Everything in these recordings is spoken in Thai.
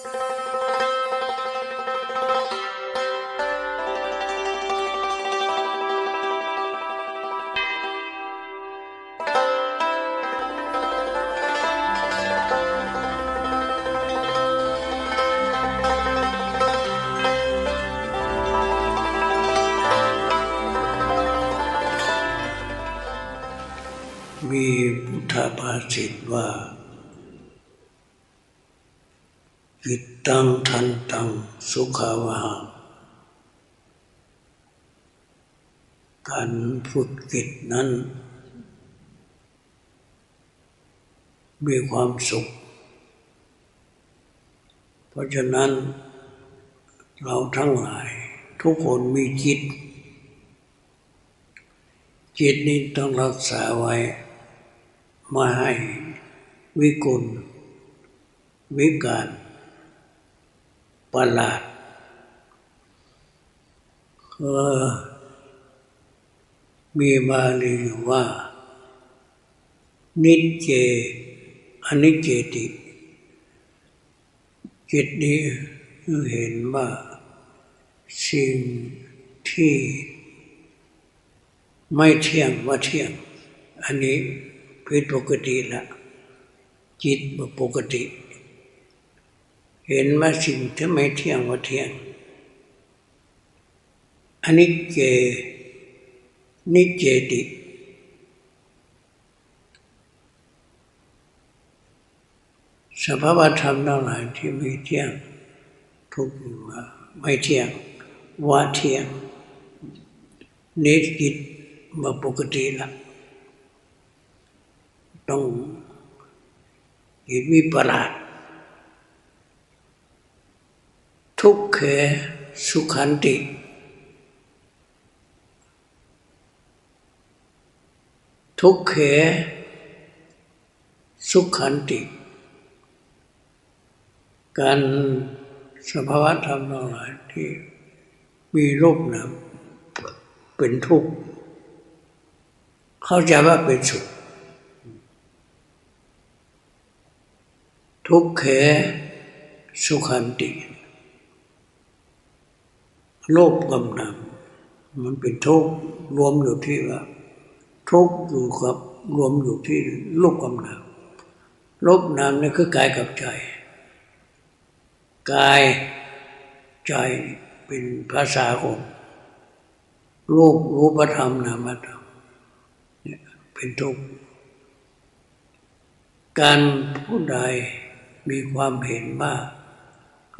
มีพุทธภาษิตว่า จิตตังทันตังสุขาวหาการฝึกจิตนั้น มีความสุข เพราะฉะนั้น เราทั้งหลาย ทุกคนมีจิต จิตนี้ต้องรักษาไว้มาให้วิกลวิการ ประหลาดมีบาลีอยู่ว่า นิจเจอนิจเจติจิตนี้เห็นว่า สิ่งที่ไม่เที่ยงว่าเที่ยง อันนี้ผิดปกติละจิตปกติ เห็นว่าสิ่งที่ไม่เที่ยงว่าเที่ยงอันนี้เจนิเจติสภาวธรรมทั้งหลายที่ไม่เที่ยง ทุกว่าไม่เที่ยงว่าเที่ยงนิจิตมาปกติละต้องจิตวิปลาส ทุกเขสุขันติ ทุกเขสุขันติ การสภาวะธรรมทั้งหลายที่มีรูปนามเป็นทุกข์เข้าใจว่าเป็นสุขทุกเขสุขันติ โลภกำนำมันเป็นทุกข์รวมอยู่ที่ว่าทุกข์อยู่กับรวมอยู่ที่โลภกำนำโลภนามนี่คือกายกับใจกายใจเป็นภาษาของรูปรูปธรรมนามธรรมเป็นทุกข์การผู้ใดมีความเห็นว่า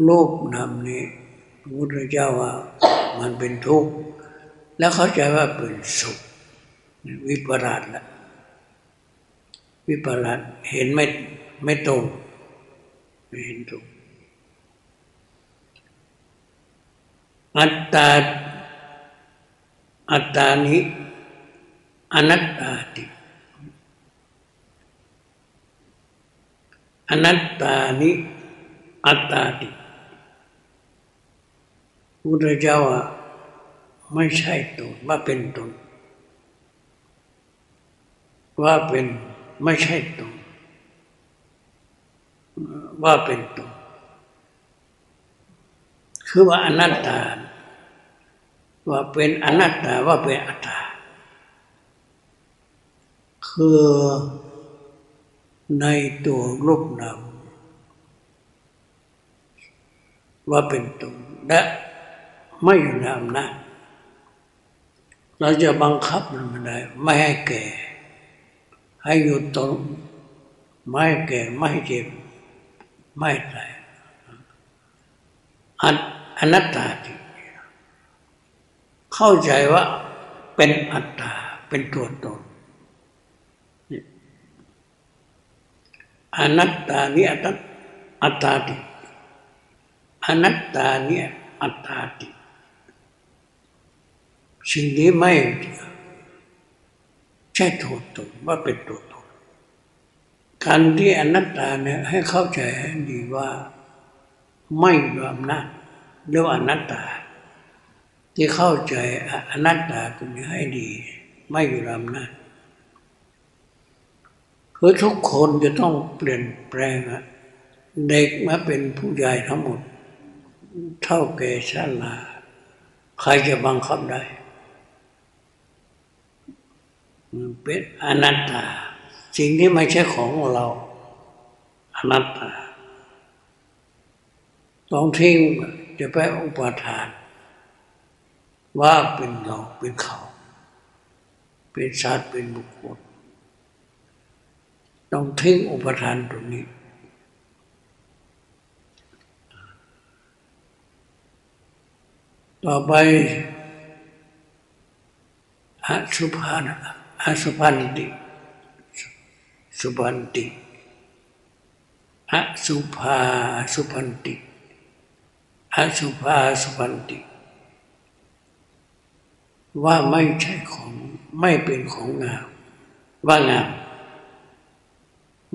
โลภนำนี้ พุทธเจ้าว่ามันเป็นทุกข์แล้วเข้าใจว่าเป็นสุข วิปลาสละวิปลาสเห็นไม่ไม่ตรงไม่เห็นตรงอัตตาอัตตานี้อนัตตาติอนัตตานิอัตตาติ พุทธเจ้าไม่ใช่ตนว่าเป็นตน ว่าเป็นไม่ใช่ตน ว่าเป็นตน คือว่าอนัตตา ว่าเป็นอนัตตาว่าเป็นอัตตา คือในตัวรูปนามว่าเป็นตนและ ไม่อยู่ในอำนาจเราจะบังคับมันไม่ได้ ไม่ให้แก่ ให้อยู่ตรงไม่ให้แก่ ไม่ให้เจ็บ ไม่ตายอนัตตาทีเข้าใจว่าเป็นอัตตา เป็นตัวตนอนัตตานี้อัตอัตตาติอนัตตานี้อัตตาติ สิ่งนี้ไม่ใช่ตัวตนว่าเป็นตัวตนการที่อนัตตาเนี่ยให้เข้าใจให้ดีว่าไม่ยอมนะเรียกว่าอนัตตา ที่เข้าใจอนัตตาตรงนี้ให้ดี ไม่อยู่ลำนาจคือทุกคนจะต้องเปลี่ยนแปลงอะเด็กมาเป็นผู้ใหญ่ทั้งหมด เท่าแก่ชาลา ใครจะบังคับได้ เป็นอนัตตาสิ่งที่ไม่ใช่ของเรา อนัตตา ต้องทิ้งจะไปอุปทาน ว่าเป็นเราเป็นเขา เป็นชาติเป็นบุคคล ต้องทิ้งอุปทานตรงนี้ต่อไปอสุภานะ อสุพันติสุพันติอสุภาสุพันติอสุภาสุพันติว่าไม่ใช่ของไม่เป็นของงามว่างาม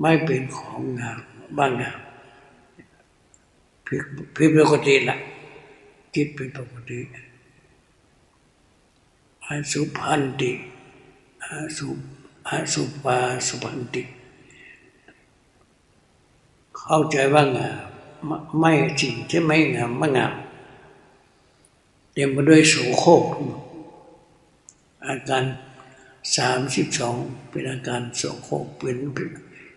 ไม่เป็นของงามบ้างงามผิดปกติละคิดเป็นปกติอสุพันติ อสุอสุปาสุพันติ เข้าใจว่างามไม่จริงที่ไม่งามไม่งามเต็มไปด้วยโสโครกอาการสามสิบสองเป็นอาการโสโครกเป็น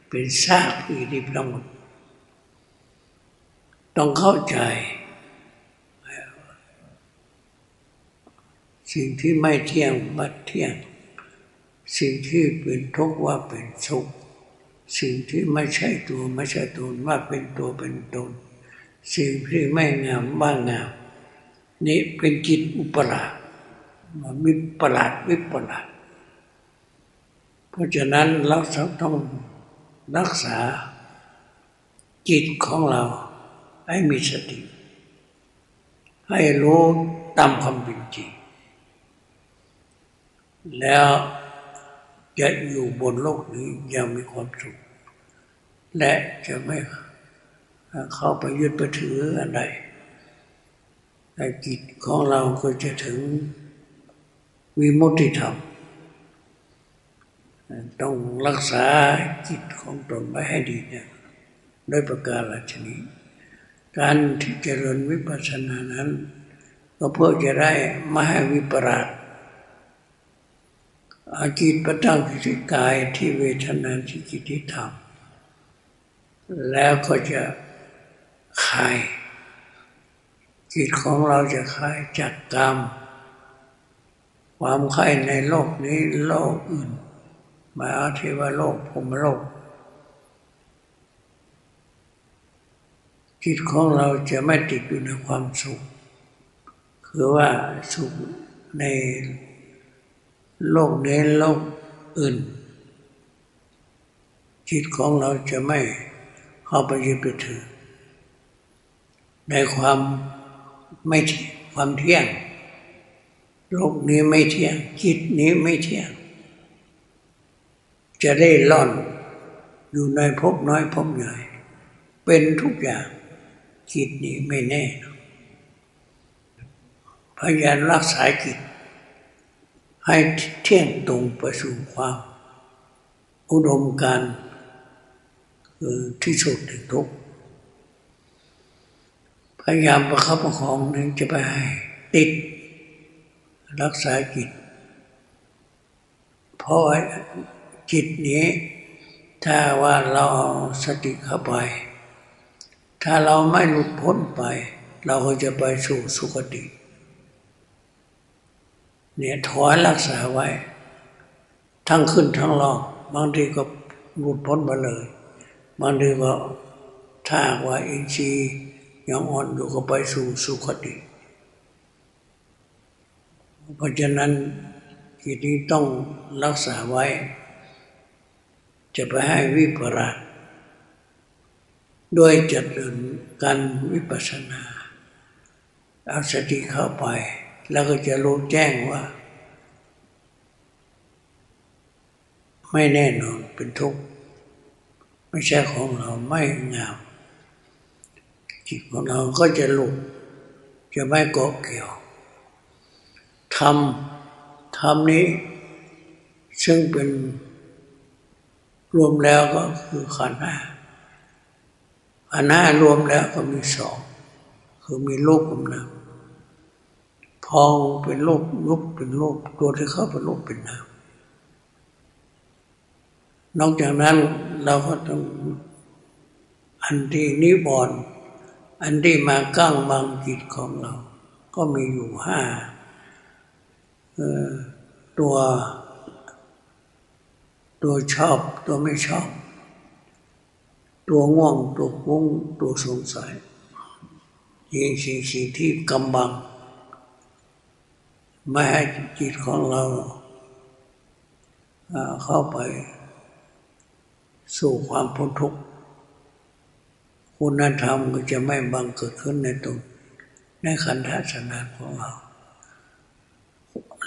เป็นซากผีดิบทั้งหมดต้องเข้าใจ สิ่งที่ไม่เที่ยงบัดเที่ยง สิ่งที่เป็นทุกข์ว่าเป็นสุข สิ่งที่ไม่ใช่ตัวไม่ใช่ตนว่าเป็นตัวเป็นตน สิ่งที่ไม่งามว่างาม นี่เป็นจิตอุปราชวิปลาดวิปลาดเพราะฉะนั้นเราต้องรักษาจิตของเราให้มีสติ ให้รู้ตามความเป็นจริงแล้ว จะอยู่บนโลกนี้ยังมีความสุข และจะไม่เข้าไปยึดไปถืออะไรแต่จิตของเราก็จะถึงวิมุติธรรม ต้องรักษาจิตของตนไว้ให้ดีเนี่ยด้วยประการลชนี้ การที่เจริญวิปัสสนานั้น ก็เพื่อจะได้ไม่ให้วิปราช อาจิตประตั้งที่กายที่เวทนาที่จิตที่ธรรมแล้วก็จะคลายจิตของเราจะคลายจากกรรม ความไข่ในโลกนี้โลกอื่นมาเทวโลกพรมโลก จิตของเราจะไม่ติดอยู่ในความสุข คือว่าสุขใน โลกในโลกอื่น จิตของเราจะไม่เข้าไปยึดไปถือ ในความไม่ความเที่ยง โลกนี้ไม่เที่ยง จิตนี้ไม่เที่ยง จะได้ล่อนอยู่ในภพน้อยภพใหญ่ เป็นทุกอย่าง จิตนี้ไม่แน่พยายามรักษาจิต ให้เที่ยงตรงไปสู่ความ อุดมการคือที่สุดถึงทุกพยายามประคับประคองนึงจะไปให้ติดรักษาจิตเพราะจิตนี้ ถ้าว่าเราสติเข้าไป ถ้าเราไม่หลุดพ้นไป เราก็จะไปสู่สุคติ เนี่ยถอยรักษาไว้ ทั้งขึ้นทั้งลงบางทีก็หลุดพ้นมาเลย บางทีก็ถ้าว่าอินทรีย์ยังอ่อนอยู่ก็ไปสู่สุคติ เพราะฉะนั้นจิตนี้ต้องรักษาไว้ จะไปให้วิปลาสด้วยจัดเริญการวิปัสสนา เอาสติเข้าไป แล้วก็จะรู้แจ้งว่า ไม่แน่นอนเป็นทุกข์ไม่ใช่ของเราไม่งาม จิตของเราก็จะหลุดจะไม่เกาะเกี่ยวทำทำนี้ ซึ่งเป็นรวมแล้วก็คือขันธ์ห้าอันห้ารวมแล้วก็มีสองคือมีรูปกับนาม พองเป็นรูปยุบเป็นรูปตัวที่เข้าเป็นรูปเป็นนามนอกจากนั้นเราก็ต้องอันที่นิบอนอันที่มากั้งบังจิตของเรา ก็มีอยู่ห้าตัวตัวชอบตัวไม่ชอบ ตัวง่วงตัวฟุ้งตัวสงสัยยิงสิ่งสิ่งที่กำบัง ไม่ให้จิตของเราเข้าไป สู่ความพ้นทุกข์คุณธรรมก็จะไม่บังเกิดขึ้นในตนในขันธสนาของเรา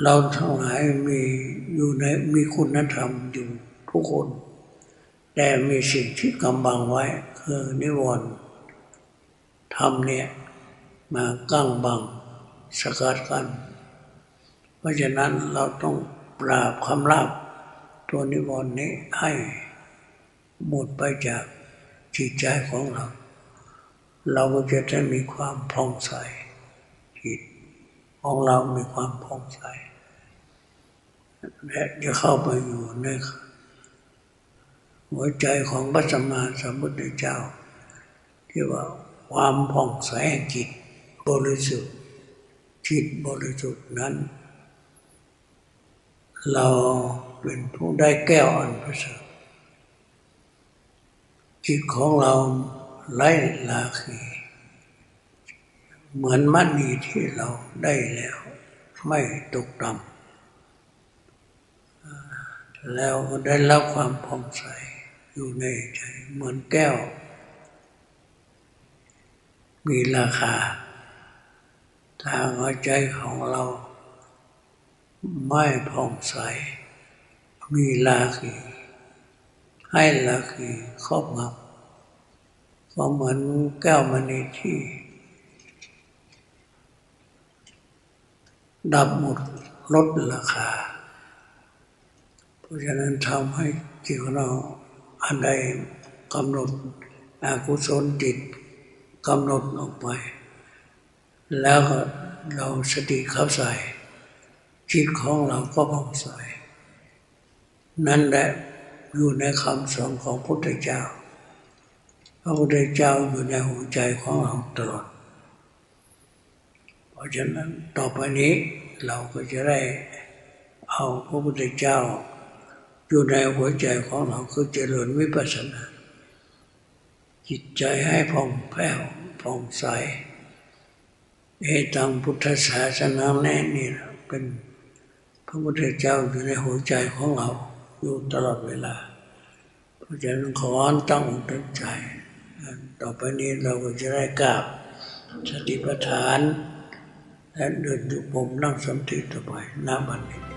เราทั้งหลายมีอยู่ในมีคุณธรรมอยู่ทุกคน แต่มีสิ่งที่กำบังไว้ คือนิวรณ์ธรรมเนี่ยมากั้งบังสกัดกั้น เพราะฉะนั้นเราต้องปราบคำลาบตัวนิวรณ์นี้ให้หมดไปจากจิตใจของเรา เราก็จะได้มีความผ่องใสจิตของเรามีความผ่องใสและจะเข้าไปอยู่ในหัวใจของพระสัมมาสัมพุทธเจ้า ที่ว่าความผ่องใสแห่งจิตบริสุทธิ์จิตบริสุทธิ์นั้น เราเป็นผู้ได้แก้วอันประเสริฐจิตของเราไร้ลาคี เหมือนมันีที่เราได้แล้ว ไม่ตกต่ำแล้วได้รับความผ่องใสอยู่ในใจเหมือนแก้ว มีราคาทางหัวใจของเรา ไม่ผ่องใส มีลาคีให้ลาคีครอบงำก็เหมือนแก้วมณีที่ ดับหมดลดราคา เพราะฉะนั้นทำให้จิตของเราอันใดกำหนดอากุศลจิตกำหนดออกไป แล้วเราสติเข้าใส่ จิตของเราก็ผ่องใสนั่นแหละอยู่ในคำสอนของพระพุทธเจ้า พระพุทธเจ้าอยู่ในหัวใจของเราตลอด เพราะฉะนั้นต่อไปนี้เราก็จะได้เอาพระพุทธเจ้า อยู่ในหัวใจของเราคือเจริญวิปัสสนา จิตใจให้ผ่องแผ้วผ่องใสเอตังพุทธศาสนาแน่นี่เป็น ระพุทธเจ้าอยู่ในหัวใจของเราอยู่ตลอดเวลาเพราะฉะนั้นขอตั้งตั้งใจ ต่อไปนี้เราก็จะได้กราบสติปัฏฐาน และเดินดูผมนั่งสมาธิต่อไปน้ำบันนี้